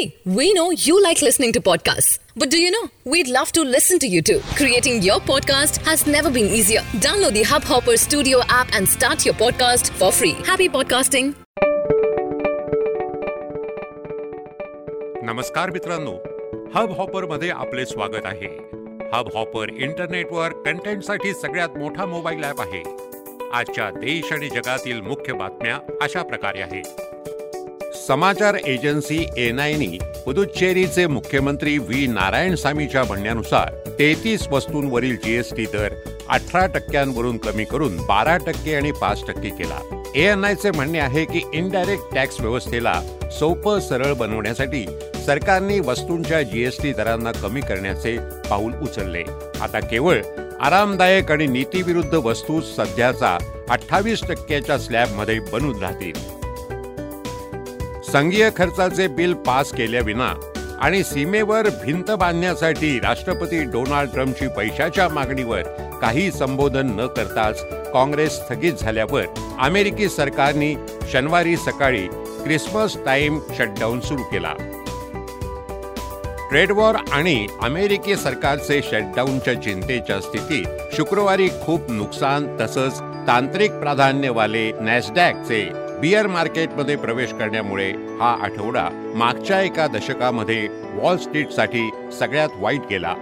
Hey, we know you like listening to podcasts. But do you know? We'd love to listen to you too. Creating your podcast has never been easier. Download the Hubhopper Studio app and start your podcast for free. Happy podcasting. नमस्कार मित्रांनो hub हॉपरमध्ये आपले स्वागत आहे hub hopper इंटरनेटवर कंटेंटसाठी सगळ्यात मोठा mobile app आहे आजच्या देश आणि जगातील मुख्य बातम्या अशा प्रकारे आहेत समाचार एजन्सी एनआयनी पुदुच्चेरीचे मुख्यमंत्री व्ही नारायणसामीच्या म्हणण्यानुसार तेहतीस वस्तूंवरील जीएसटी दर अठरा टक्क्यांवरून कमी करून बारा टक्के आणि पाच टक्के केला. एएनआयचे म्हणणे आहे की इनडायरेक्ट टॅक्स व्यवस्थेला सोपं सरळ बनवण्यासाठी सरकारने वस्तूंच्या जीएसटी दरांना कमी करण्याचे पाऊल उचलले. आता केवळ आरामदायक आणि नीतीविरुद्ध वस्तू सध्याचा अठ्ठावीस टक्क्याच्या स्लॅबमध्ये बनून राहतील. संघीय खर्चाचे बिल पास केल्याविना आणि सीमेवर भिंत बांधण्यासाठी राष्ट्रपती डोनाल्ड ट्रम्पची पैशाच्या मागणीवर काही संबोधन न करताच काँग्रेस स्थगित झाल्यावर अमेरिकी सरकारने शनिवारी सकाळी क्रिसमस टाइम शटडाऊन सुरू केला. ट्रेड वॉर आणि अमेरिकी सरकारचे शटडाऊनच्या चिंतेच्या स्थितीत शुक्रवारी खूप नुकसान तसंच तांत्रिक प्राधान्यवाले नॅसडॅकचे बियर मार्केटमध्ये प्रवेश करण्यामुळे हा आठवडा मागच्या एका दशकामध्ये वॉल स्ट्रीटसाठी सगळ्यात वाईट गेला.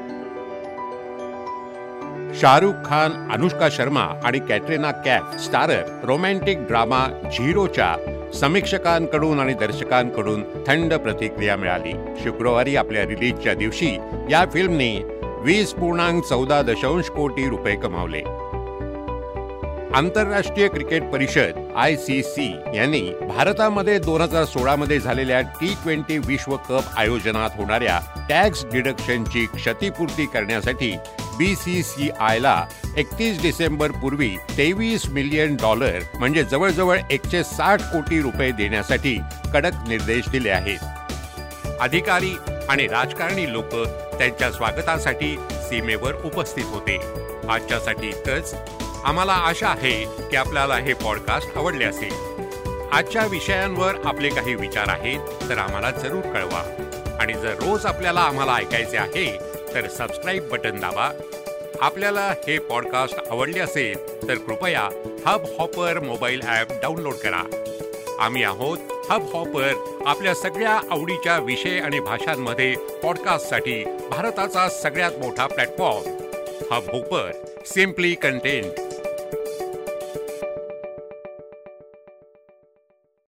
शाहरुख खान अनुष्का शर्मा आणि Katrina Kaif starrer romantic drama झिरोच्या समीक्षकांकडून आणि दर्शकांकडून थंड प्रतिक्रिया मिळाली. शुक्रवारी आपल्या रिलीजच्या दिवशी या फिल्मने वीस पूर्णांक चौदा दशांश कोटी रुपये कमावले. आंतरराष्ट्रीय क्रिकेट परिषद आय सी सी यांनी भारतामध्ये दोन हजार सोळा मध्ये झालेल्या टी ट्वेंटी विश्व कप आयोजनात होणाऱ्या टॅक्स डिडक्शनची क्षतिपूर्ती करण्यासाठी बी सी सी आयला एकतीस डिसेंबर पूर्वी तेवीस मिलियन डॉलर म्हणजे जवळजवळ एकशे साठ कोटी रुपये देण्यासाठी कडक निर्देश दिले आहेत. अधिकारी आणि राजकारणी लोक त्यांच्या स्वागतासाठी सीमेवर उपस्थित होते. आजच्यासाठी इतकंच आम्हाला आशा आहे की आपल्याला हे पॉडकास्ट आवडले असेल. आजच्या विषयांवर आपले काही विचार आहेत तर आम्हाला जरूर कळवा. आणि जर रोज आपल्याला आम्हाला ऐकायचे आहे तर सबस्क्राईब बटन दाबा. आपल्याला हे पॉडकास्ट आवडले असेल तर कृपया Hubhopper mobile app download करा. आम्ही आहोत हब हॉपर आपल्या सगळ्या आवडीच्या विषय आणि भाषांमध्ये पॉडकास्टसाठी भारताचा सगळ्यात मोठा platform Hubhopper simply content